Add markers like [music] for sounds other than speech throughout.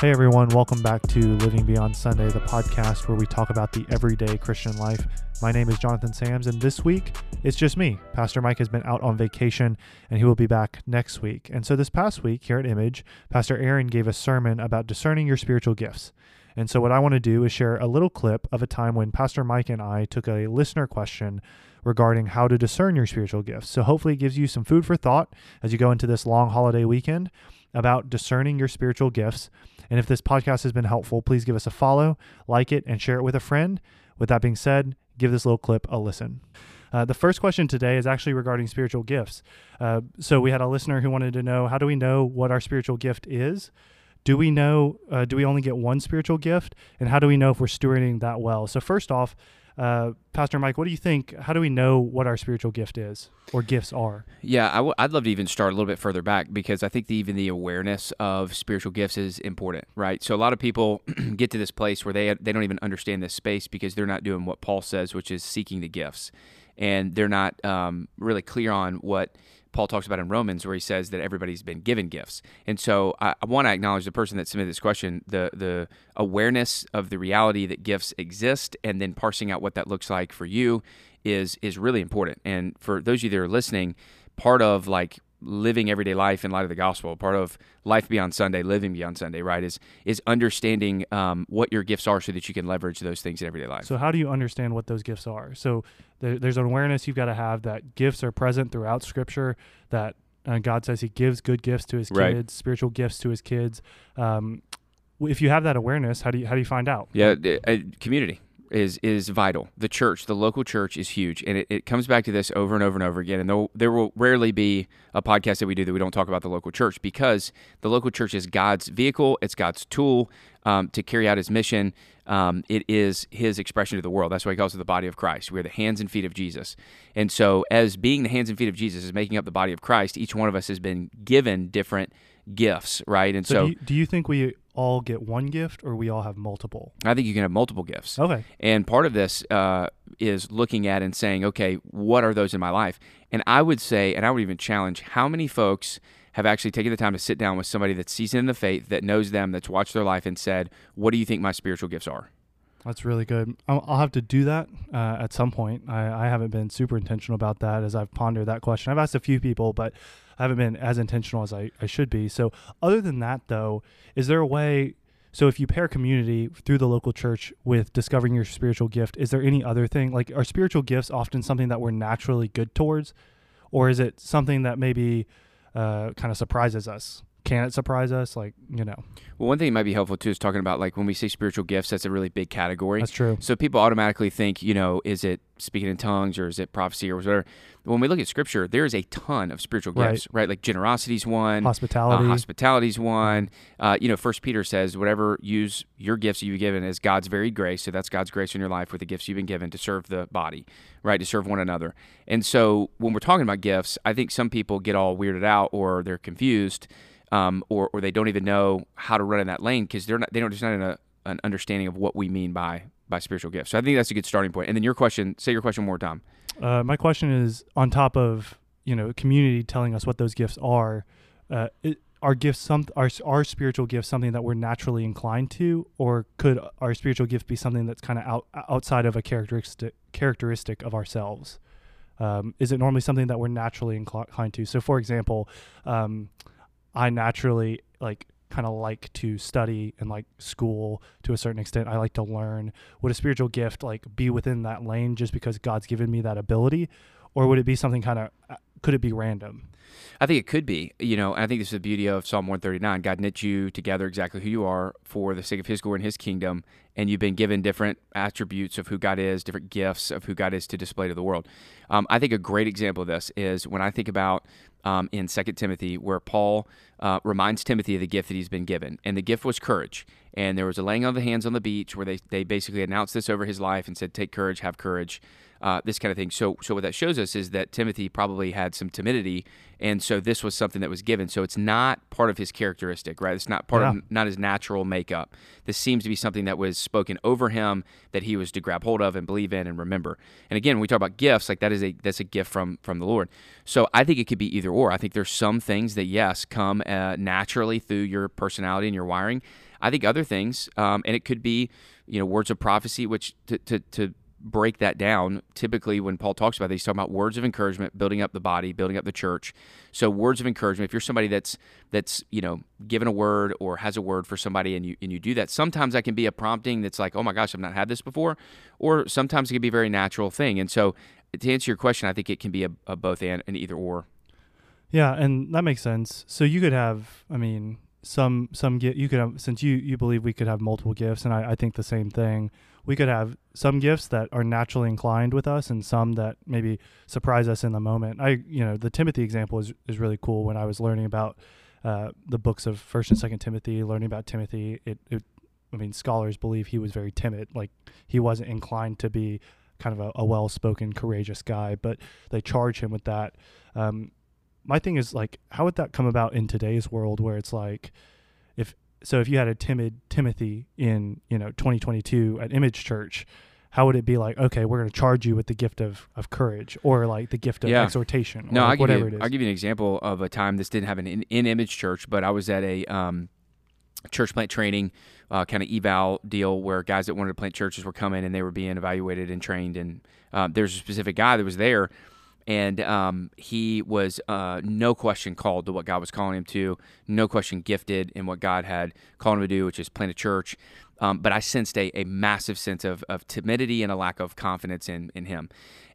Hey everyone, welcome back to Living Beyond Sunday, the podcast where we talk about the everyday Christian life. My name is Jonathan Sams, and this week it's just me. Pastor Mike has been out on vacation and he will be back next week. And so this past week here at Image, Pastor Aaron gave a sermon about discerning your spiritual gifts. And so what I want to do is share a little clip of a time when Pastor Mike and I took a listener question regarding how to discern your spiritual gifts. So hopefully it gives you some food for thought as you go into this long holiday weekend about discerning your spiritual gifts. And if this podcast has been helpful, please give us a follow, like it, and share it with a friend. With that being said, give this little clip a listen. Uh, the first question today is actually regarding spiritual gifts. Uh, so we had a listener who wanted to know how do we know what our spiritual gift is? Do we know? Uh, do we only get one spiritual gift? And how do we know if we're stewarding that well? So first off, uh, Pastor Mike, what do you think? How do we know what our spiritual gift is or gifts are? Yeah, i w- I'd love to even start a little bit further back because I think the, even the awareness of spiritual gifts is important, right? So a lot of people [clears throat] get to this place where they they don't even understand this space because they're not doing what Paul says, which is seeking the gifts, and they're not um, really clear on what Paul talks about in Romans, where he says that everybody's been given gifts. And so I, I want to acknowledge the person that submitted this question, the the awareness of the reality that gifts exist, and then parsing out what that looks like for you is is really important. And for those of you that are listening, part of like living everyday life in light of the gospel, part of life beyond Sunday, living beyond Sunday, right, is is understanding um, what your gifts are so that you can leverage those things in everyday life. So, how do you understand what those gifts are? So, there, there's an awareness you've got to have that gifts are present throughout Scripture. That uh, God says He gives good gifts to His Right. kids, spiritual gifts to His kids. Um, if you have that awareness, how do you how do you find out? Yeah, uh, community is is vital. The church, the local church, is huge, and it, it comes back to this over and over and over again. And there, there will rarely be a podcast that we do that we don't talk about the local church because the local church is God's vehicle, it's God's tool um, to carry out His mission. Um, it is His expression to the world. That's why He calls it the body of Christ. We're the hands and feet of Jesus. And so, as being the hands and feet of Jesus, is making up the body of Christ. Each one of us has been given different gifts, right? And So, so, do, you, do you think we all get one gift, or we all have multiple? I think you can have multiple gifts. Okay. And part of this uh, is looking at and saying, okay, what are those in my life? And I would say, and I would even challenge, how many folks have actually taken the time to sit down with somebody that's seasoned in the faith, that knows them, that's watched their life, and said, what do you think my spiritual gifts are? That's really good. I'll, I'll have to do that uh, at some point. I, I haven't been super intentional about that as I've pondered that question. I've asked a few people, but I haven't been as intentional as I, I should be. So, other than that, though, is there a way? So, if you pair community through the local church with discovering your spiritual gift, is there any other thing? Like, are spiritual gifts often something that we're naturally good towards? Or is it something that maybe uh, kind of surprises us? Can it surprise us? Like, you know, Well, one thing that might be helpful too is talking about like when we say spiritual gifts, that's a really big category. that's true. So people automatically think, you know, is it speaking in tongues or is it prophecy or whatever? When we look at scripture, there is a ton of spiritual gifts, right? Like generosity's one, Hospitality. Uh, hospitality's one. Uh, you know, First Peter says, whatever use your gifts you've been given as God's varied grace. So that's God's grace in your life with the gifts you've been given to serve the body, right? To serve one another. And so when we're talking about gifts, I think some people get all weirded out or they're confused, um, or or they don't even know how to run in that lane because they're not they don't just not in a, an understanding of what we mean by by spiritual gifts. So I think that's a good starting point. And then your question, say your question more Tom. Uh, my question is on top of you know community telling us what those gifts are, uh, it, are gifts some are our spiritual gifts something that we're naturally inclined to, or could our spiritual gift be something that's kind of out outside of a characteristic characteristic of ourselves? Um, is it normally something that we're naturally inclined to? So, for example, um, I naturally like kind of like to study and like school to a certain extent. I like to learn. Would a spiritual gift like be within that lane just because God's given me that ability, or would it be something kind of? Could it be random? I think it could be, you know, I think this is the beauty of Psalm 139. God knit you together exactly who you are for the sake of his glory and his kingdom, and you've been given different attributes of who God is, different gifts of who God is to display to the world. Um, I think a great example of this is when I think about um, in 2 Timothy, where Paul uh, reminds Timothy of the gift that he's been given. And the gift was courage. And there was a laying of the hands on the beach where they, they basically announced this over his life and said, Take courage, have courage. Uh, this kind of thing. So, so what that shows us is that Timothy probably had some timidity, and so this was something that was given. So it's not part of his characteristic, right? It's not part Yeah. of not his natural makeup. This seems to be something that was spoken over him that he was to grab hold of and believe in and remember. And again, when we talk about gifts, like that is a that's a gift from from the Lord. So I think it could be either or. I think there's some things that yes come uh, naturally through your personality and your wiring. I think other things, um, and it could be, you know, words of prophecy, which to, to, to break that down, typically when Paul talks about this, he's talking about words of encouragement, building up the body, building up the church. So words of encouragement. If you're somebody that's that's you know given a word or has a word for somebody, and you and you do that, sometimes that can be a prompting that's like, oh my gosh, I've not had this before, or sometimes it can be a very natural thing. And so to answer your question, I think it can be a, a both and an either or. Yeah, and that makes sense. So you could have, I mean, some some gift you could have since you you believe we could have multiple gifts, and I, I think the same thing we could have some gifts that are naturally inclined with us and some that maybe surprise us in the moment. I, you know, the Timothy example is, is really cool. When I was learning about uh, the books of First and Second Timothy, learning about Timothy, it, it, I mean, scholars believe he was very timid. Like he wasn't inclined to be kind of a, a well-spoken, courageous guy, but they charge him with that. Um, my thing is like, how would that come about in today's world where it's like, if so if you had a timid Timothy in you know 2022 at Image Church, how would it be like? Okay, we're going to charge you with the gift of, of courage, or like the gift of Yeah. exhortation, or No, like I'll whatever you, it is. I'll give you an example of a time this didn't happen in, in Image Church, but I was at a um, church plant training uh, kind of eval deal where guys that wanted to plant churches were coming and they were being evaluated and trained. And uh, there's a specific guy that was there, and um, he was uh, no question called to what God was calling him to, no question gifted in what God had called him to do, which is plant a church. Um, but I sensed a, a massive sense of, of timidity and a lack of confidence in, in him.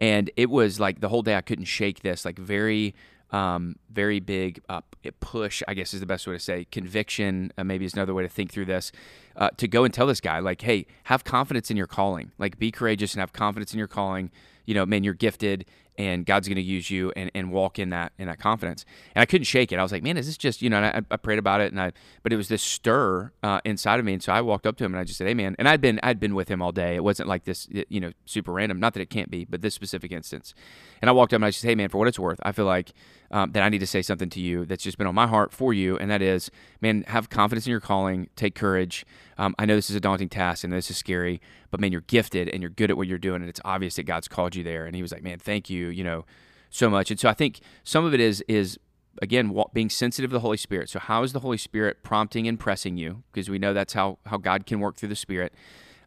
And it was like the whole day I couldn't shake this, like very, um, very big uh, push, I guess is the best way to say, conviction, uh, maybe is another way to think through this, uh, to go and tell this guy, like, hey, have confidence in your calling. Like, be courageous and have confidence in your calling. You know, man, you're gifted and God's going to use you and, and walk in that in that confidence. And I couldn't shake it. I was like, man, is this just you know? I, I prayed about it, and I but it was this stir uh, inside of me. And so I walked up to him and I just said, hey, man. And I'd been I'd been with him all day. It wasn't like this, you know, super random. Not that it can't be, but this specific instance. And I walked up and I said, hey, man, for what it's worth, I feel like um, that I need to say something to you that's just been on my heart for you, and that is, man, have confidence in your calling, take courage. Um, I know this is a daunting task and this is scary, but man, you're gifted and you're good at what you're doing, and it's obvious that God's called you there. And he was like, man, thank you, you know, so much. And so I think some of it is is again being sensitive to the Holy Spirit. So how is the Holy Spirit prompting and pressing you? Because we know that's how how God can work through the Spirit.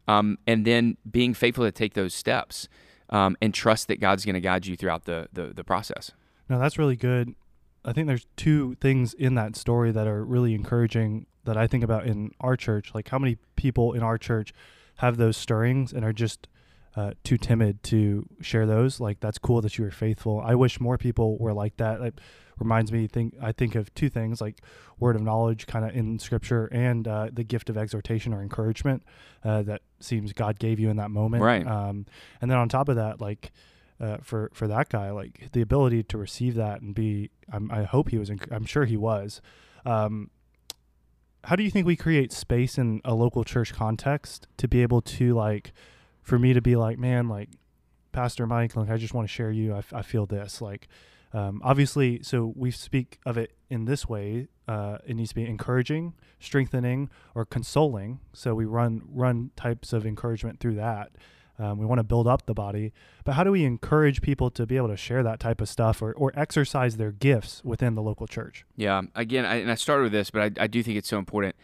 Um, and then being faithful to take those steps um, and trust that God's going to guide you throughout the, the the process. No, that's really good. I think there's two things in that story that are really encouraging that I think about in our church. Like how many people in our church have those stirrings and are just uh, too timid to share those. Like that's cool that you were faithful. I wish more people were like that. It reminds me think I think of two things like word of knowledge kind of in scripture and uh, the gift of exhortation or encouragement uh, that seems God gave you in that moment. Right. Um, and then on top of that, like uh, for for that guy, like the ability to receive that and be, I'm, I hope he was, enc- I'm sure he was. Um, how do you think we create space in a local church context to be able to like, for me to be like, man, like Pastor Mike, like I just want to share you. I, f- I feel this like. Um, obviously, so we speak of it in this way. Uh, it needs to be encouraging, strengthening, or consoling. So we run run types of encouragement through that. Um, we want to build up the body, but how do we encourage people to be able to share that type of stuff or, or exercise their gifts within the local church? Yeah. Again, I, and I started with this, but I, I do think it's so important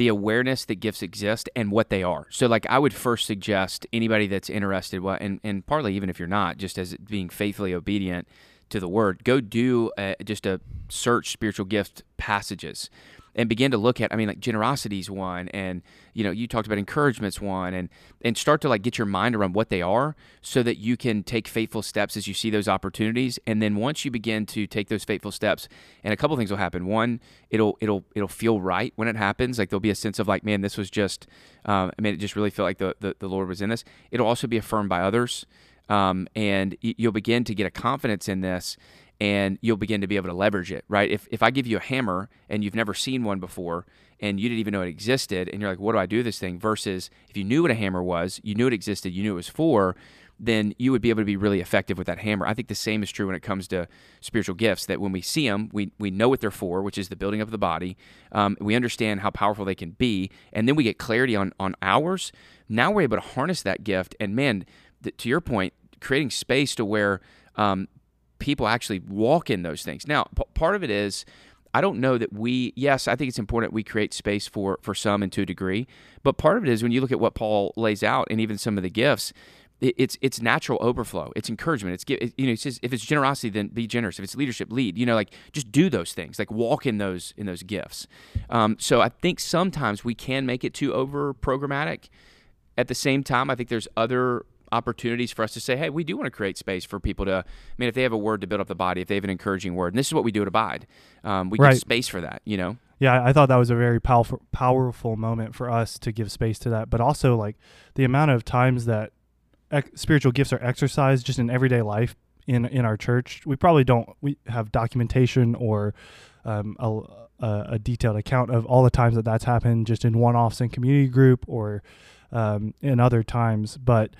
the awareness that gifts exist and what they are. So, like, I would first suggest anybody that's interested, well, and, and partly even if you're not, just as being faithfully obedient to the word, go do a, just a search spiritual gift passages and begin to look at i mean like generosity's one and you know you talked about encouragement's one and and start to like get your mind around what they are so that you can take faithful steps as you see those opportunities. And then once you begin to take those faithful steps and a couple things will happen. One it'll it'll it'll feel right when it happens. Like there'll be a sense of like man this was just um, i mean it just really felt like the, the the lord was in this. It'll also be affirmed by others um, and you'll begin to get a confidence in this and you'll begin to be able to leverage it, right? If, if I give you a hammer and you've never seen one before and you didn't even know it existed, and you're like, what do I do with this thing? Versus if you knew what a hammer was, you knew it existed, you knew it was for, then you would be able to be really effective with that hammer. I think the same is true when it comes to spiritual gifts, that when we see them, we, we know what they're for, which is the building of the body. Um, we understand how powerful they can be, and then we get clarity on, on ours. Now we're able to harness that gift, and man, th- to your point, creating space to where um, people actually walk in those things. Now, p- part of it is I don't know that we. Yes, I think it's important we create space for for some and to a degree, but part of it is when you look at what Paul lays out and even some of the gifts. It's it's natural overflow. It's encouragement. It's it, you know. It says if it's generosity, then be generous. If it's leadership, lead. You know, like just do those things. Like walk in those in those gifts. Um, so I think sometimes we can make it too over programmatic. At the same time, I think there's other opportunities for us to say, hey, we do want to create space for people to, I mean, if they have a word to build up the body, if they have an encouraging word, and this is what we do at Abide, um, we right. give space for that, you know? Yeah, I thought that was a very powerful, powerful moment for us to give space to that. But also, like, the amount of times that ex- spiritual gifts are exercised just in everyday life in, in our church, we probably don't we have documentation or um, a, a, a detailed account of all the times that that's happened just in one offs in community group or um, in other times. But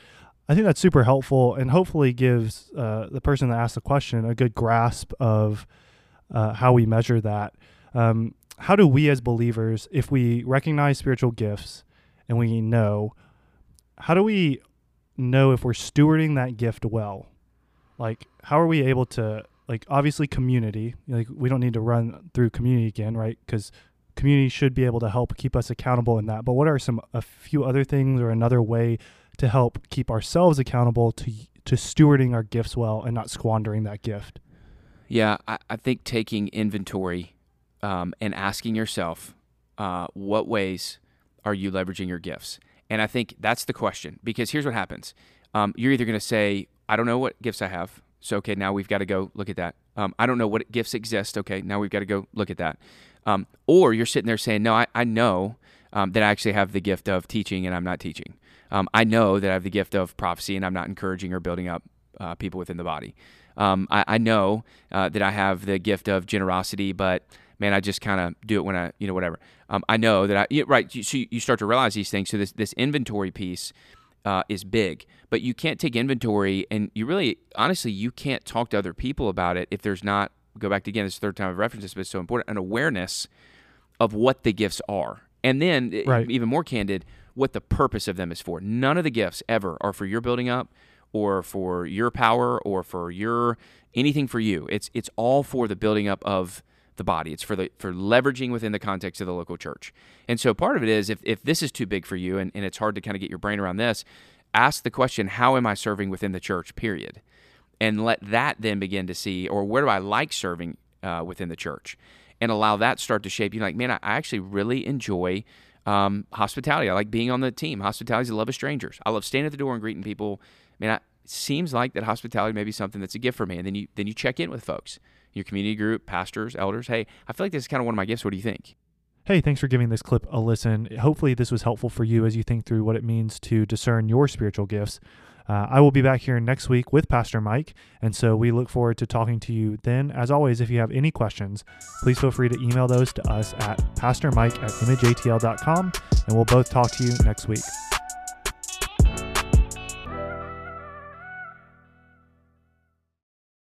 I think that's super helpful and hopefully gives uh, the person that asked the question a good grasp of uh, how we measure that. Um, how do we as believers, if we recognize spiritual gifts and we know, how do we know if we're stewarding that gift well? Like, how are we able to, like, obviously, community, like, we don't need to run through community again, right? Because community should be able to help keep us accountable in that. But what are some, a few other things or another way to help keep ourselves accountable to to stewarding our gifts well and not squandering that gift. Yeah, I, I think taking inventory um, and asking yourself, uh, what ways are you leveraging your gifts? And I think that's the question because here's what happens: um, you're either going to say, "I don't know what gifts I have," so okay, now we've got to go look at that. Um, I don't know what gifts exist. Okay, now we've got to go look at that. Um, or you're sitting there saying, "No, I, I know um, that I actually have the gift of teaching and I'm not teaching." Um, I know that I have the gift of prophecy and I'm not encouraging or building up uh, people within the body. Um, I, I, know uh, that I have the gift of generosity, but man, I just kind of do it when I, you know, whatever. Um, I know that I, yeah, right. So you, start to realize these things. So this, this inventory piece uh, is big, but you can't take inventory and you really, honestly, you can't talk to other people about it if there's not, go back to again, this third time I've referenced this, but it's so important, an awareness of what the gifts are. And then, right. even more candid, what the purpose of them is for. None of the gifts ever are for your building up or for your power or for your anything for you. It's it's all for the building up of the body. It's for the for leveraging within the context of the local church. And so part of it is if, if this is too big for you and, and it's hard to kind of get your brain around this, ask the question, how am I serving within the church? Period. And let that then begin to see, or where do I like serving uh, within the church? And allow that start to shape you like, man, I actually really enjoy um, hospitality. I like being on the team. Hospitality is the love of strangers. I love standing at the door and greeting people. I mean, it seems like that hospitality may be something that's a gift for me. And then you then you check in with folks, your community group, pastors, elders. Hey, I feel like this is kind of one of my gifts. What do you think? Hey, thanks for giving this clip a listen. Hopefully, this was helpful for you as you think through what it means to discern your spiritual gifts. Uh, I will be back here next week with Pastor Mike, and so we look forward to talking to you then. As always, if you have any questions, please feel free to email those to us at pastormike at imageatl.com, and we'll both talk to you next week.